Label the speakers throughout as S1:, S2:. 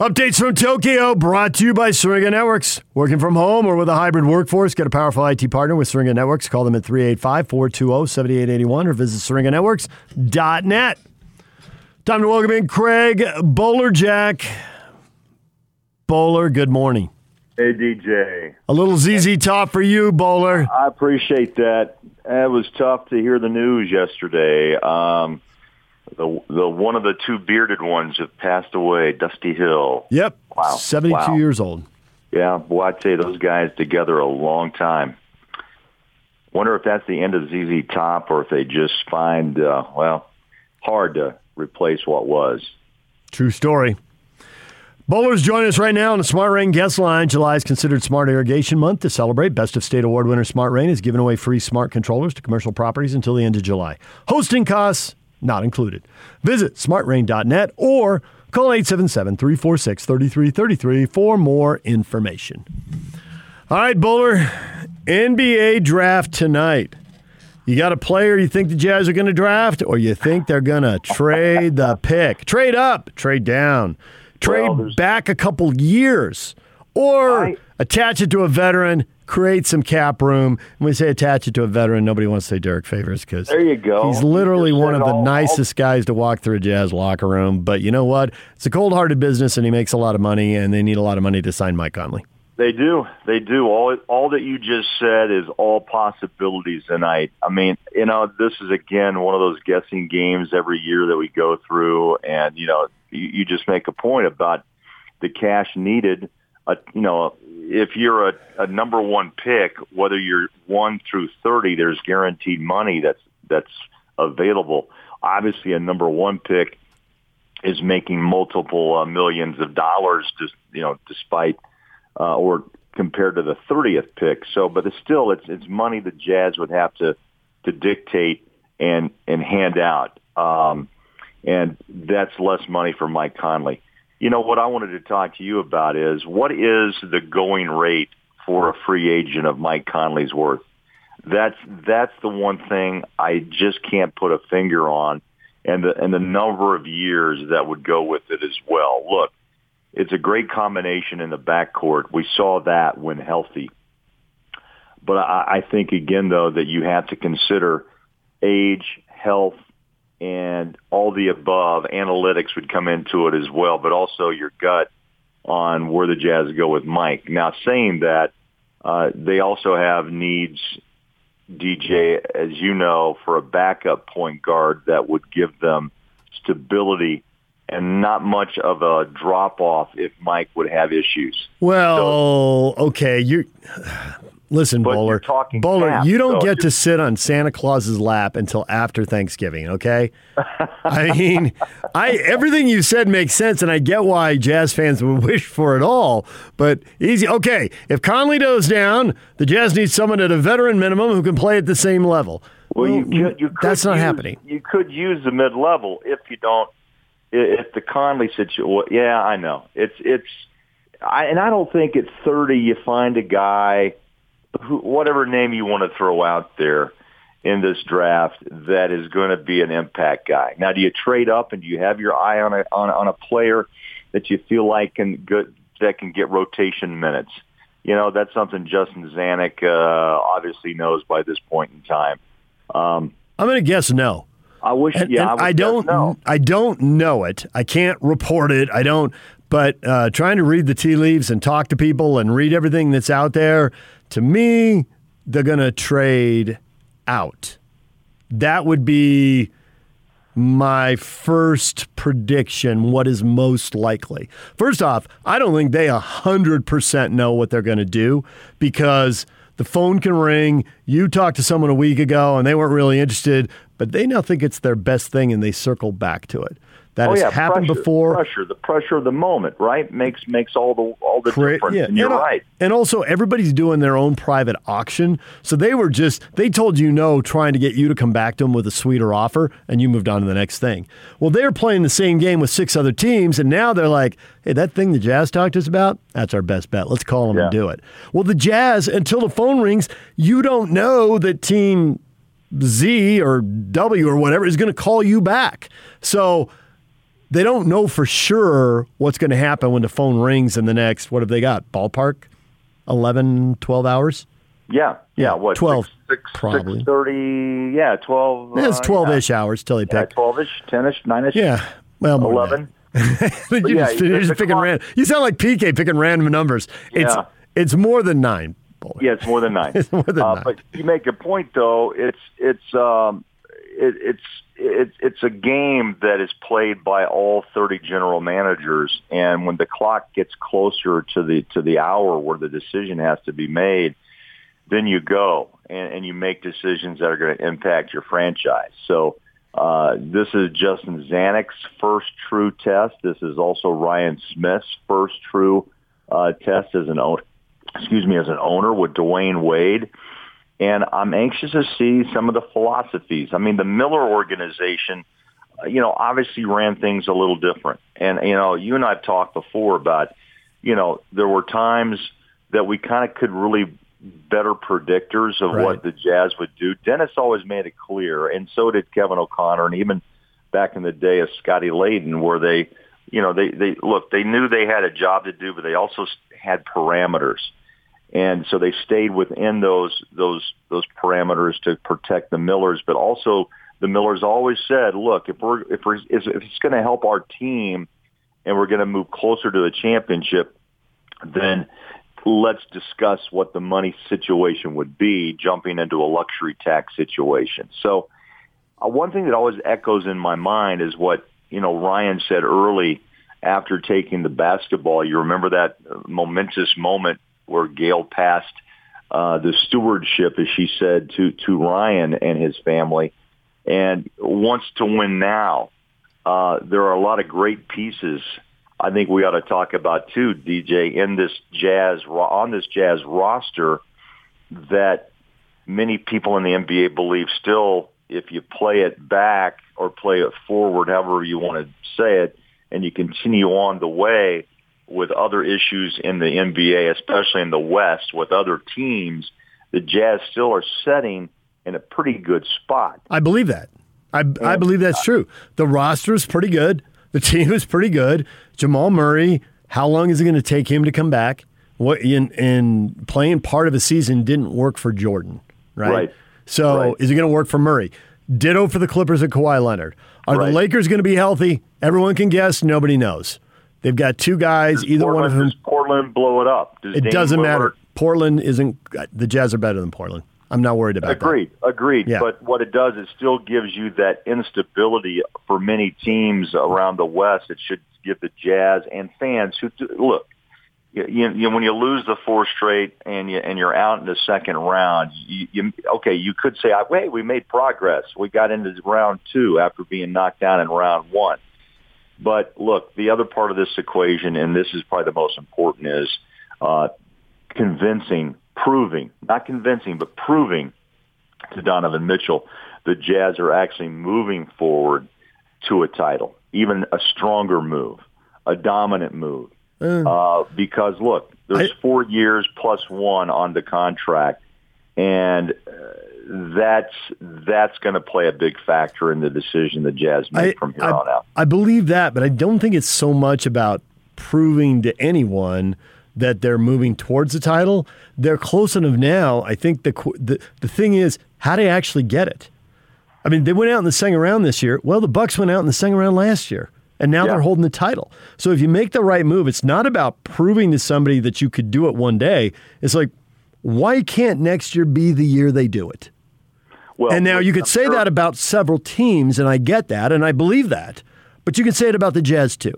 S1: Updates from Tokyo brought to you by Syringa Networks. Working from home or with a hybrid workforce, get a powerful IT partner with Syringa Networks. Call them at 385 420 7881 or visit syringanetworks.net. Time to welcome in Craig Bolerjack. Bowler, good morning.
S2: Hey, DJ.
S1: A little ZZ Top for you, Bowler.
S2: I appreciate that. It was tough to hear the news yesterday. Um, the the one of the two bearded ones have passed away, Dusty Hill.
S1: Yep.
S2: Wow.
S1: 72
S2: Wow.
S1: years old.
S2: Yeah, boy, I'd say those guys together a long time. Wonder if that's the end of ZZ Top, or if they just find uh, well hard to replace what was.
S1: True story. Bowlers join us right now on the Smart Rain guest line. July is considered Smart Irrigation Month. To celebrate, Best of State Award winner Smart Rain is giving away free smart controllers to commercial properties until the end of July. Hosting costs not included. Visit smartrain.net or call 877 346 3333 for more information. All right, Bowler, NBA draft tonight. You got a player you think the Jazz are going to draft, or you think they're going to trade the pick? Trade up, trade down, trade
S2: Well,
S1: back a couple years, or
S2: I-
S1: attach it to a veteran, create some cap room. When we say attach it to a veteran, nobody wants to say Derrick Favors because
S2: There you go.
S1: he's literally one of the
S2: all- all-
S1: nicest guys to walk through a Jazz locker room. But you know what? It's a cold-hearted business, and he makes a lot of money, and they need a lot of money to sign Mike Conley.
S2: They do. They do. All all that you just said is all possibilities tonight. I mean, you know, this is again one of those guessing games every year that we go through, and you know, you, you just make a point about the cash needed. Uh, you know, if you're a, a number one pick, whether you're one through thirty, there's guaranteed money that's that's available. Obviously, a number one pick is making multiple uh, millions of dollars, just you know, despite uh, or compared to the 30th pick. So, but it's still, it's it's money the Jazz would have to to dictate and and hand out, um, and that's less money for Mike Conley. You know what I wanted to talk to you about is what is the going rate for a free agent of Mike Conley's worth? That's that's the one thing I just can't put a finger on, and the and the number of years that would go with it as well. Look, it's a great combination in the backcourt. We saw that when healthy. But I, I think again though that you have to consider age, health, and all the above. Analytics would come into it as well, but also your gut on where the Jazz go with Mike. Now, saying that, uh, they also have needs, DJ, as you know, for a backup point guard that would give them stability and not much of a drop off if Mike would have issues.
S1: Well, okay, you listen, Bowler. Bowler,
S2: cap,
S1: you don't
S2: so
S1: get to sit on Santa Claus's lap until after Thanksgiving. Okay, I mean, I everything you said makes sense, and I get why Jazz fans would wish for it all. But easy, okay. If Conley goes down, the Jazz need someone at a veteran minimum who can play at the same level.
S2: Well, you mm, could, you could
S1: that's not
S2: use-
S1: happening.
S2: You could use the mid level if you don't. If the Conley situation, yeah, I know it's it's, I, and I don't think at thirty you find a guy, who whatever name you want to throw out there in this draft that is going to be an impact guy. Now, do you trade up and do you have your eye on a on, on a player that you feel like can good that can get rotation minutes? You know, that's something Justin Zanik uh, obviously knows by this point in time. Um,
S1: I'm going to guess no.
S2: I wish,
S1: And,
S2: yeah,
S1: and
S2: I,
S1: I don't
S2: no.
S1: I don't know it. I can't report it. I don't but uh, trying to read the tea leaves and talk to people and read everything that's out there, to me, they're going to trade out. That would be my first prediction what is most likely. First off, I don't think they 100% know what they're going to do because the phone can ring. You talked to someone a week ago and they weren't really interested, but they now think it's their best thing and they circle back to it. That
S2: oh
S1: has
S2: yeah,
S1: happened
S2: pressure,
S1: before.
S2: Pressure, the pressure of the moment, right? Makes makes all the all the
S1: Cra-
S2: difference.
S1: yeah,
S2: and you're
S1: and,
S2: right.
S1: And also, everybody's doing their own private auction. So they were just, they told you no, trying to get you to come back to them with a sweeter offer, and you moved on to the next thing. Well, they're playing the same game with six other teams, and now they're like, hey, that thing the Jazz talked to us about, that's our best bet. Let's call them and do it. Well, the Jazz, until the phone rings, you don't know that team Z or W or whatever is going to call you back. So they don't know for sure what's going to happen when the phone rings in the next, what have they got? Ballpark? 11, 12 hours?
S2: Yeah, yeah. What
S1: 12,
S2: six, six,
S1: probably.
S2: 6:30, Yeah, twelve.
S1: it's
S2: uh,
S1: 12
S2: yeah.
S1: ish hours till they
S2: Yeah,
S1: pick.
S2: twelve-ish, ten-ish, nine-ish.
S1: Yeah. Well, more than
S2: eleven.
S1: you're
S2: yeah,
S1: just, you're just picking
S2: clock-
S1: random. You sound like PK picking random numbers. It's
S2: Yeah.
S1: it's more than nine.
S2: Yeah, it's more than nine.
S1: It's more than
S2: uh,
S1: nine.
S2: But you make a point, though. It's it's um, it, it's it's it's a game that is played by all 30 general managers, and when the clock gets closer to the to the hour where the decision has to be made, then you go and, and you make decisions that are going to impact your franchise. So. Uh, this is Justin Zanik's first true test. This is also Ryan Smith's first true uh, test as an owner excuse me, as an owner with Dwyane Wade. And I'm anxious to see some of the philosophies. I mean, the Miller organization, uh, you know, obviously ran things a little different. And, you know, you and I have talked before about, you know, there were times that we kind of could really better predictors of
S1: Right.
S2: what the Jazz would do. Dennis always made it clear, and so did Kevin O'Connor, and even back in the day of Scotty Layden, where they, you know, they they look, they knew they had a job to do, but they also had parameters, and so they stayed within those those those parameters to protect the Millers, but also the Millers always said, look, if we're if we're if it's going to help our team, and we're going to move closer to the championship, then let's discuss what the money situation would be jumping into a luxury tax situation. So uh, one thing that always echoes in my mind is what, you know, Ryan said early after taking the basketball. You remember that uh, momentous moment where Gail passed uh, the stewardship, as she said, to, to Ryan and his family and wants to win now. Uh, there are a lot of great pieces I think we ought to talk about too, DJ, in this jazz on this jazz roster that many people in the NBA believe still, if you play it back or play it forward, however you want to say it, and you continue on the way with other issues in the NBA, especially in the West with other teams, the Jazz still are setting in a pretty good spot.
S1: I believe that. I, I believe that's true. The roster is pretty good. The team is pretty good. Jamal Murray, how long is it going to take him to come back? What in, in playing part of a season didn't work for Jordan, right?
S2: Right.
S1: So
S2: Right.
S1: is it going to work for Murray? Ditto for the Clippers and Kawhi Leonard. Are
S2: Right.
S1: the Lakers going to be healthy? Everyone can guess. Nobody knows. They've got two guys, either one of
S2: Portland,
S1: whom
S2: does Portland blow it up? Does
S1: it doesn't
S2: Lillard-
S1: matter. Portland isn't. The Jazz are better than Portland. I'm not worried about that.
S2: Agreed, agreed.
S1: Yeah.
S2: But what it does, it still gives you that instability for many teams around the West. It should give the Jazz and fans who look. You, you, you, when you lose the four straight and you and you're out in the second round, you, you okay? You could say, "Wait, we made progress. We got into round two after being knocked down in round one." But look, the other part of this equation, and this is probably the most important, is uh, convincing, proving, not convincing, but proving to Donovan Mitchell, the Jazz are actually moving forward to a title, even a stronger move, a dominant move. Uh, because look, there's
S1: I-
S2: four years plus one on the contract, and uh, that's that's going to play a big factor in the decision the Jazz make from here
S1: I,
S2: on out.
S1: I believe that, but I don't think it's so much about proving to anyone that they're moving towards the title. They're close enough now. I think the the the thing is how do you actually get it? I mean, they went out in the second round this year. Well, the Bucks went out in the second round last year, and now
S2: Yeah.
S1: they're holding the title. So if you make the right move, it's not about proving to somebody that you could do it one day. It's like, why can't next year be the year they do it?
S2: Well,
S1: And now you
S2: I'm
S1: could say
S2: sure-
S1: that about several teams, and I get that, and I believe that. But you could say it about the Jazz too.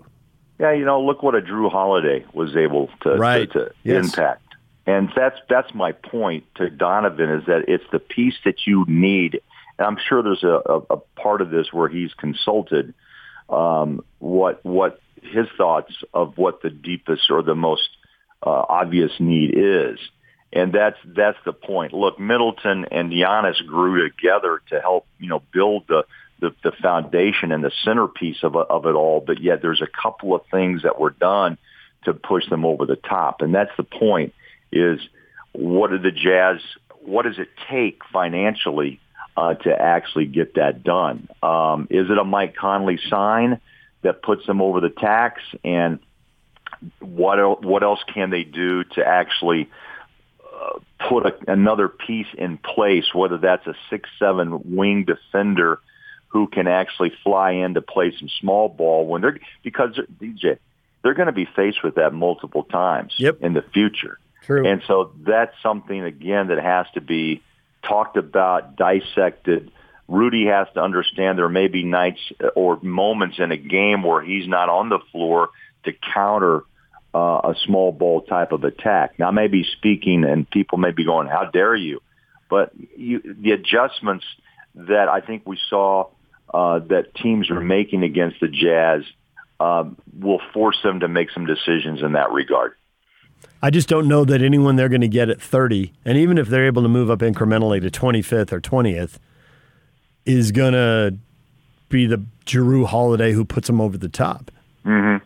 S2: Yeah, you know, look what a Jrue Holiday was able to
S1: Right.
S2: to, to
S1: Yes.
S2: impact. And that's that's my point to Donovan is that it's the piece that you need. And I'm sure there's a, a, a part of this where he's consulted um, what what his thoughts of what the deepest or the most uh, obvious need is. And that's that's the point. Look, Middleton and Giannis grew together to help you know build the the, the foundation and the centerpiece of of it all. But yet, there's a couple of things that were done to push them over the top, and that's the point. Is what do the Jazz? What does it take financially uh, to actually get that done? Um, is it a Mike Conley sign? that puts them over the tax, and what el- what else can they do to actually put a, another piece in place? Whether that's a six seven wing defender who can actually fly in to play some small ball when they're because DJ they're going to be faced with that multiple times
S1: Yep.
S2: in the future.
S1: True.
S2: And so that's something again that has to be talked about, dissected. Rudy has to understand there may be nights or moments in a game where he's not on the floor to counter uh, a small ball type of attack. Now, I may be speaking, and people may be going, "How dare you?" But you, the adjustments that I think we saw uh, that teams are making against the Jazz um, will force them to make some decisions in that regard.
S1: I just don't know that anyone they're going to get at 30, and even if they're able to move up incrementally to 25th or 20th, is going to be the Jrue Holiday who puts them over the top.
S2: Mm-hmm.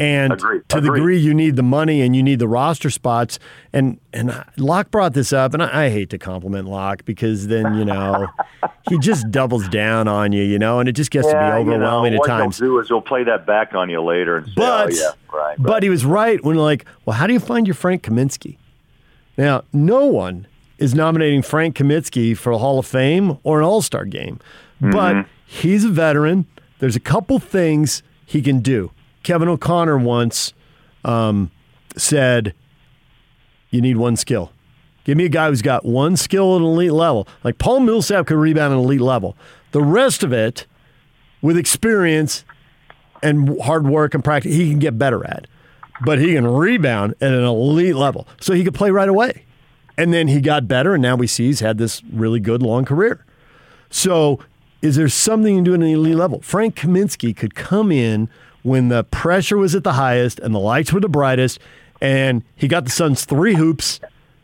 S1: And
S2: Agreed.
S1: to the degree you need the money and you need the roster spots, and and Locke brought this up, and I, I hate to compliment Locke because then you know he just doubles down on you, you know, and it just gets to be overwhelming
S2: you know,
S1: at
S2: what
S1: times.
S2: he'll do is he'll play that back on you later and say,
S1: But
S2: "Oh yeah, right."
S1: but
S2: right.
S1: he was right when like, well, how do you find your Frank Kaminsky? Now, no one is nominating Frank Kaminsky for a Hall of Fame or an All Star game,
S2: Mm-hmm.
S1: but he's a veteran. There's a couple things he can do. Kevin O'Connor once um, said, "You need one skill." Give me a guy who's got one skill at an elite level. Like Paul Millsap can rebound at an elite level. The rest of it, with experience and hard work and practice, he can get better at. But he can rebound at an elite level. So he could play right away. And then he got better, and now we see he's had this really good long career. So is there something you can do at an elite level? Frank Kaminsky could come in when the pressure was at the highest and the lights were the brightest, and he got the Suns three hoops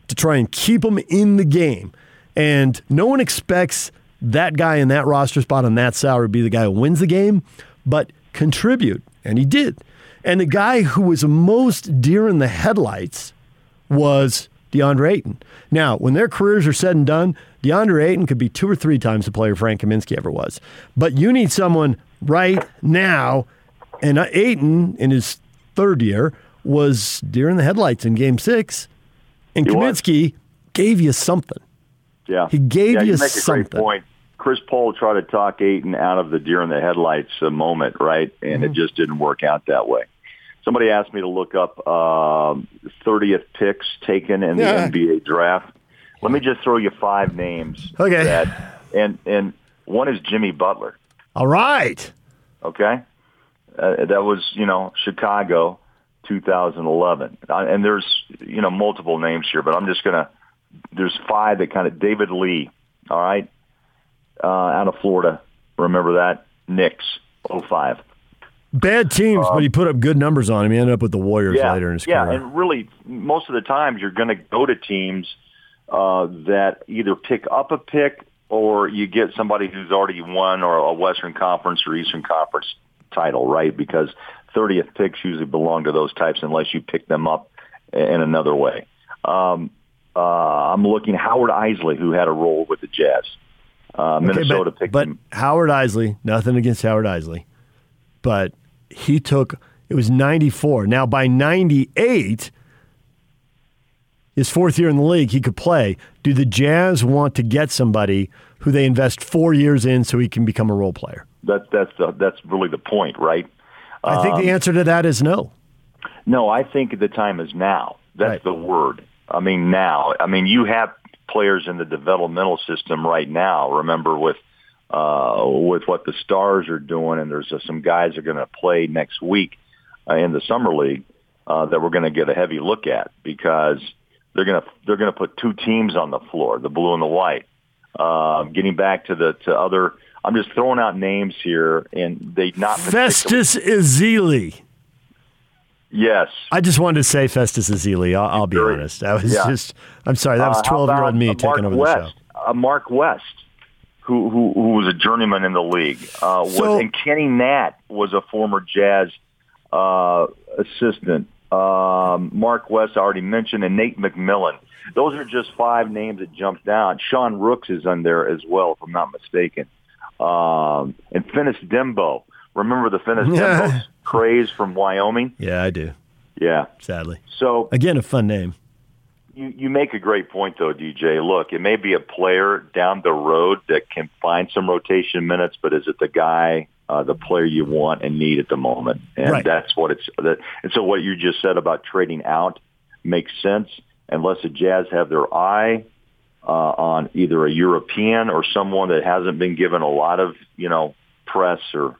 S1: to try and keep them in the game. And no one expects that guy in that roster spot on that salary to be the guy who wins the game, but contribute. And he did. And the guy who was most deer in the headlights was DeAndre Ayton. Now, when their careers are said and done, DeAndre Ayton could be two or three times the player Frank Kaminsky ever was. But you need someone right now. And Ayton, in his third year, was deer in the headlights in game six. And
S2: He was.
S1: Kaminsky gave you something.
S2: yeah,
S1: he gave
S2: yeah,
S1: you
S2: make a
S1: something.
S2: great point. Chris Paul tried to talk Ayton out of the deer in the headlights a moment, right? And
S1: Mm-hmm.
S2: it just didn't work out that way. Somebody asked me to look up um, 30th picks taken in the NBA draft. Let me just throw you five names.
S1: Okay.
S2: That, and and one is Jimmy Butler.
S1: All right.
S2: Okay, uh, that was you know Chicago, 2011, uh, and there's you know multiple names here, but I'm just gonna there's five that kind of David Lee, all right, uh, out of Florida. Remember that Knicks, 05.
S1: Bad teams, but he put up good numbers on him. He ended up with the Warriors
S2: Um, yeah,
S1: later in his career.
S2: yeah, and really most of the times you're going to go to teams uh, that either pick up a pick or you get somebody who's already won or a Western Conference or Eastern Conference title, right? Because 30th picks usually belong to those types unless you pick them up in another way. Um, uh, I'm looking Howard Eisley, who had a role with the Jazz. Uh,
S1: Okay,
S2: Minnesota
S1: but,
S2: picked
S1: but
S2: him.
S1: Howard Eisley, nothing against Howard Eisley, but he took it was 94. Now by 98, his fourth year in the league, he could play. Do the Jazz want to get somebody who they invest four years in so he can become a role player?
S2: That, that's the, that's really the point, right?
S1: I think
S2: Um,
S1: the answer to that is no.
S2: No, I think the time is now. That's
S1: Right.
S2: the word. I mean, now. I mean, you have players in the developmental system right now. Remember with uh, with what the stars are doing, and there's uh, some guys are going to play next week uh, in the summer league uh, that we're going to get a heavy look at because they're going to they're going to put two teams on the floor, the blue and the white. Uh, getting back to the to other, I'm just throwing out names here, and they not
S1: Festus Ezeli.
S2: Yes,
S1: I just wanted to say Festus Ezeli. I'll, I'll be honest. I was
S2: yeah.
S1: just, I'm sorry. That was
S2: Uh,
S1: 12 year old me
S2: uh,
S1: taking over
S2: West,
S1: the show.
S2: Uh, Mark West, who, who who was a journeyman in the league, uh, was,
S1: So-
S2: and Kenny Natt was a former Jazz uh, assistant. Um, Mark West, I already mentioned, and Nate McMillan. Those are just five names that jumped down. Sean Rooks is on there as well, if I'm not mistaken. Um, and Fennis Dembo. Remember the Fennis Dembo craze from Wyoming?
S1: Yeah, I do.
S2: Yeah.
S1: Sadly.
S2: So
S1: again, a fun name.
S2: You you make a great point though, DJ. Look, it may be a player down the road that can find some rotation minutes, but is it the guy, uh, the player you want and need at the moment? And
S1: Right.
S2: that's what it's. That, and so what you just said about trading out makes sense unless the Jazz have their eye uh, on either a European or someone that hasn't been given a lot of you know press or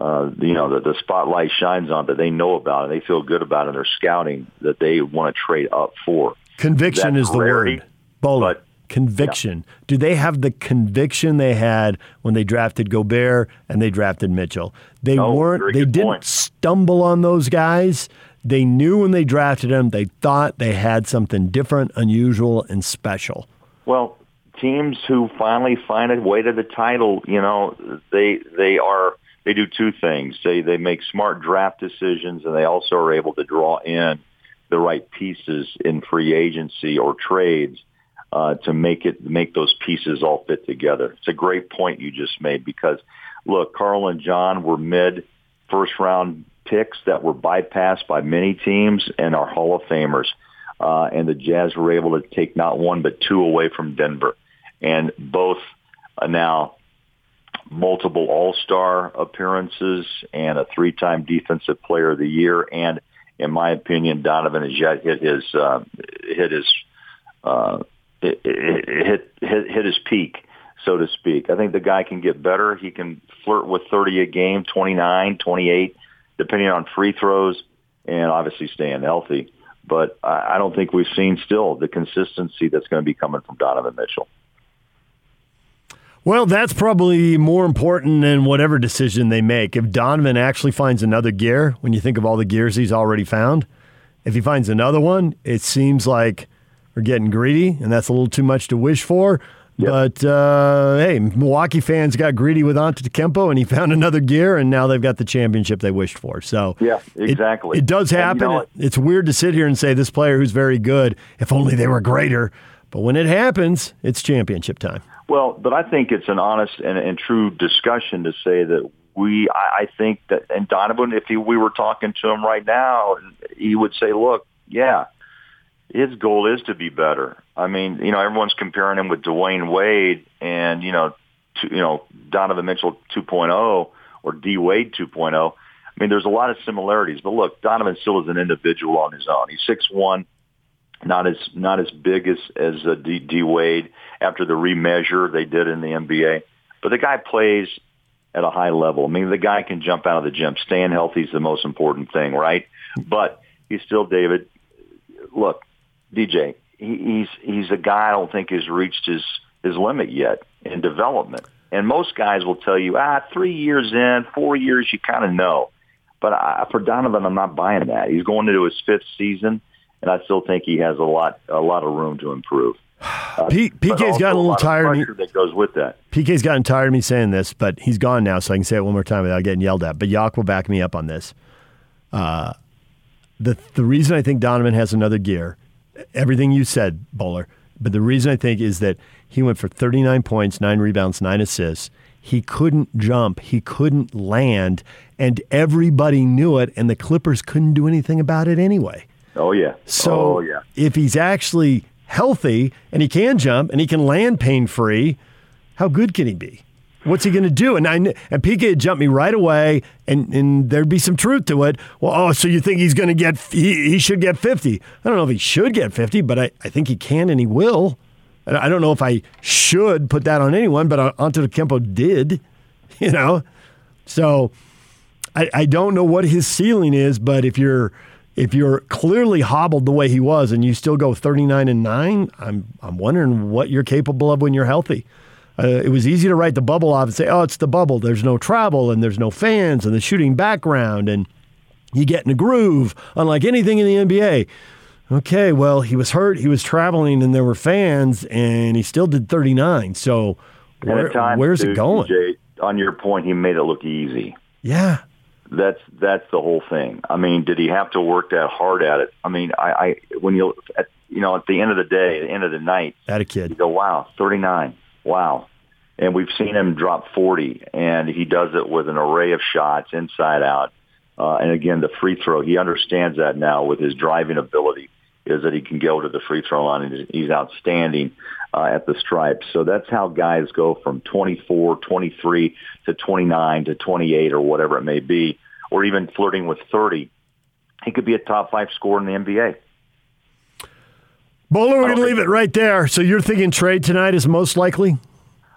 S2: uh, you know that the spotlight shines on that they know about and they feel good about and they're scouting that they want to trade up for.
S1: Conviction
S2: That's
S1: is the
S2: rarity,
S1: word. Bowler.
S2: but-
S1: conviction. Do they have the conviction they had when they drafted Gobert and they drafted Mitchell? They
S2: Oh,
S1: weren't. They didn't
S2: point.
S1: stumble on those guys. They knew when they drafted them. They thought they had something different, unusual, and special.
S2: Well, teams who finally find a way to the title, you know, they they are they do two things. They they make smart draft decisions, and they also are able to draw in the right pieces in free agency or trades uh, to make it make those pieces all fit together. It's a great point you just made because look, Carl and John were mid first round picks that were bypassed by many teams and are Hall of Famers. Uh, and the Jazz were able to take not one but two away from Denver, and both are now multiple All-Star appearances and a three-time Defensive Player of the Year. And in my opinion, Donovan has yet hit his uh, hit his uh, hit, hit hit hit his peak, so to speak. I think the guy can get better. He can flirt with 30 a game, 29, 28, depending on free throws, and obviously staying healthy. But I I don't think we've seen still the consistency that's going to be coming from Donovan Mitchell.
S1: Well, that's probably more important than whatever decision they make. If Donovan actually finds another gear, when you think of all the gears he's already found, if he finds another one, it seems like we're getting greedy, and that's a little too much to wish for.
S2: Yep.
S1: But uh, hey, Milwaukee fans got greedy with Antetokounmpo, and he found another gear, and now they've got the championship they wished for. So
S2: Yeah, exactly.
S1: it, does
S2: And you
S1: happen.
S2: know,
S1: it's weird to sit here and say this player who's very good. If only they were greater. But when it happens, it's championship time.
S2: Well, but I think it's an honest and, and true discussion to say that we, I, I think that, and Donovan, if he, we were talking to him right now, he would say, look, yeah, his goal is to be better. I mean, you know, everyone's comparing him with Dwyane Wade and, you know, to, you know, Donovan Mitchell 2.0 or D Wade 2.0. I mean, there's a lot of similarities, but look, Donovan still is an individual on his own. He's six one, not as not as big as as uh, D, D Wade after the remeasure they did in the NBA, but the guy plays at a high level. I mean, the guy can jump out of the gym. Staying healthy is the most important thing, right? But he's still David. Look, DJ, he, he's he's a guy I don't think has reached his his limit yet in development. And most guys will tell you, ah, three years in, four years, you kind of know. But I, for Donovan, I'm not buying that. He's going into his fifth season, and I still think he has a lot a lot of room to improve. Uh,
S1: P- PK's gotten a little tired of me.
S2: that goes with that.
S1: PK's gotten tired of me saying this, but he's gone now, so I can say it one more time without getting yelled at. But Yak will back me up on this. Uh, the the reason I think Donovan has another gear, everything you said, Bowler, but the reason I think is that he went for 39 points, nine rebounds, nine assists. He couldn't jump, he couldn't land, and everybody knew it, and the Clippers couldn't do anything about it anyway.
S2: Oh yeah.
S1: So
S2: oh yeah.
S1: if he's actually healthy and he can jump and he can land pain free, how good can he be? What's he going to do? And I and PK jumped me right away, and, and there'd be some truth to it. Well, oh, so you think he's going to get? He, he should get fifty. I don't know if he should get fifty, but I, I think he can and he will. And I don't know if I should put that on anyone, but uh, Antetokounmpo did. You know, so I, I don't know what his ceiling is, but if you're if you're clearly hobbled the way he was and you still go 39 and 9, I'm I'm wondering what you're capable of when you're healthy. Uh, it was easy to write the bubble off and say, "Oh, it's the bubble. There's no travel and there's no fans and the shooting background and you get in a groove unlike anything in the NBA." Okay, well, he was hurt, he was traveling and there were fans and he still did 39. So where- where's
S2: too,
S1: it going?
S2: DJ, on your point, he made it look easy.
S1: Yeah.
S2: That's that's the whole thing. I mean, did he have to work that hard at it? I mean, I, I when you at, you know at the end of the day, at the end of the night,
S1: at a kid, you
S2: go, wow, thirty nine, wow, and we've seen him drop 40, and he does it with an array of shots inside out. Uh, and again, the free throw, he understands that now with his driving ability is that he can go to the free throw line and he's outstanding uh, at the stripe. So that's how guys go from 24, 23 to 29 to 28 or whatever it may be, or even flirting with 30. He could be a top five scorer in the NBA.
S1: Bowler, we're going to leave it right there. So you're thinking trade tonight is most likely?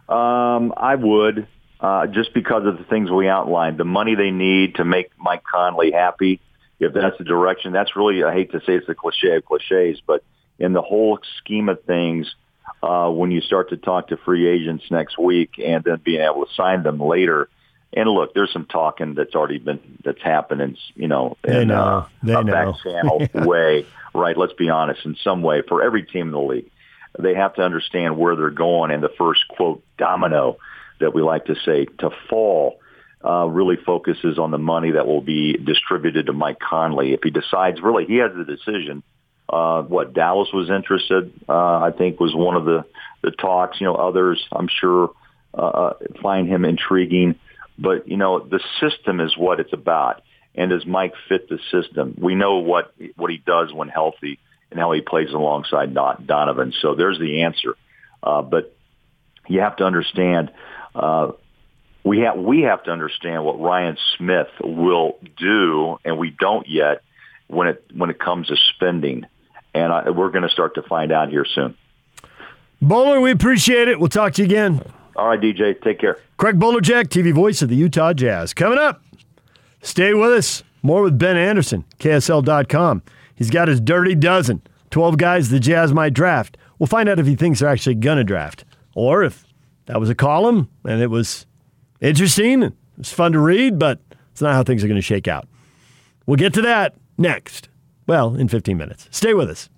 S2: Um, I would, uh, just because of the things we outlined. The money they need to make Mike Conley happy, if that's the direction, that's really, I hate to say it's the cliche of cliches, but in the whole scheme of things, uh, when you start to talk to free agents next week and then being able to sign them later, and look, there's some talking that's already been that's happening, in you know in
S1: know.
S2: Uh, a
S1: know.
S2: back channel way, right? Let's be honest. In some way, for every team in the league, they have to understand where they're going, and the first quote domino that we like to say to fall uh, really focuses on the money that will be distributed to Mike Conley if he decides. Really, he has the decision. Uh, what Dallas was interested, uh, I think, was one of the the talks. You know, others, I'm sure, uh, find him intriguing. But you know, the system is what it's about. And does Mike fit the system? We know what what he does when healthy and how he plays alongside Donovan. So there's the answer. Uh, but you have to understand. Uh, we have we have to understand what Ryan Smith will do, and we don't yet when it when it comes to spending. And I, we're going to start to find out here soon.
S1: Bowler, we appreciate it. We'll talk to you again.
S2: All right, DJ. Take care.
S1: Craig Bolerjack, TV voice of the Utah Jazz. Coming up, stay with us. More with Ben Anderson, KSL.com. He's got his dirty dozen 12 guys the Jazz might draft. We'll find out if he thinks they're actually going to draft or if that was a column and it was interesting. It was fun to read, but it's not how things are going to shake out. We'll get to that next. Well, in 15 minutes. Stay with us.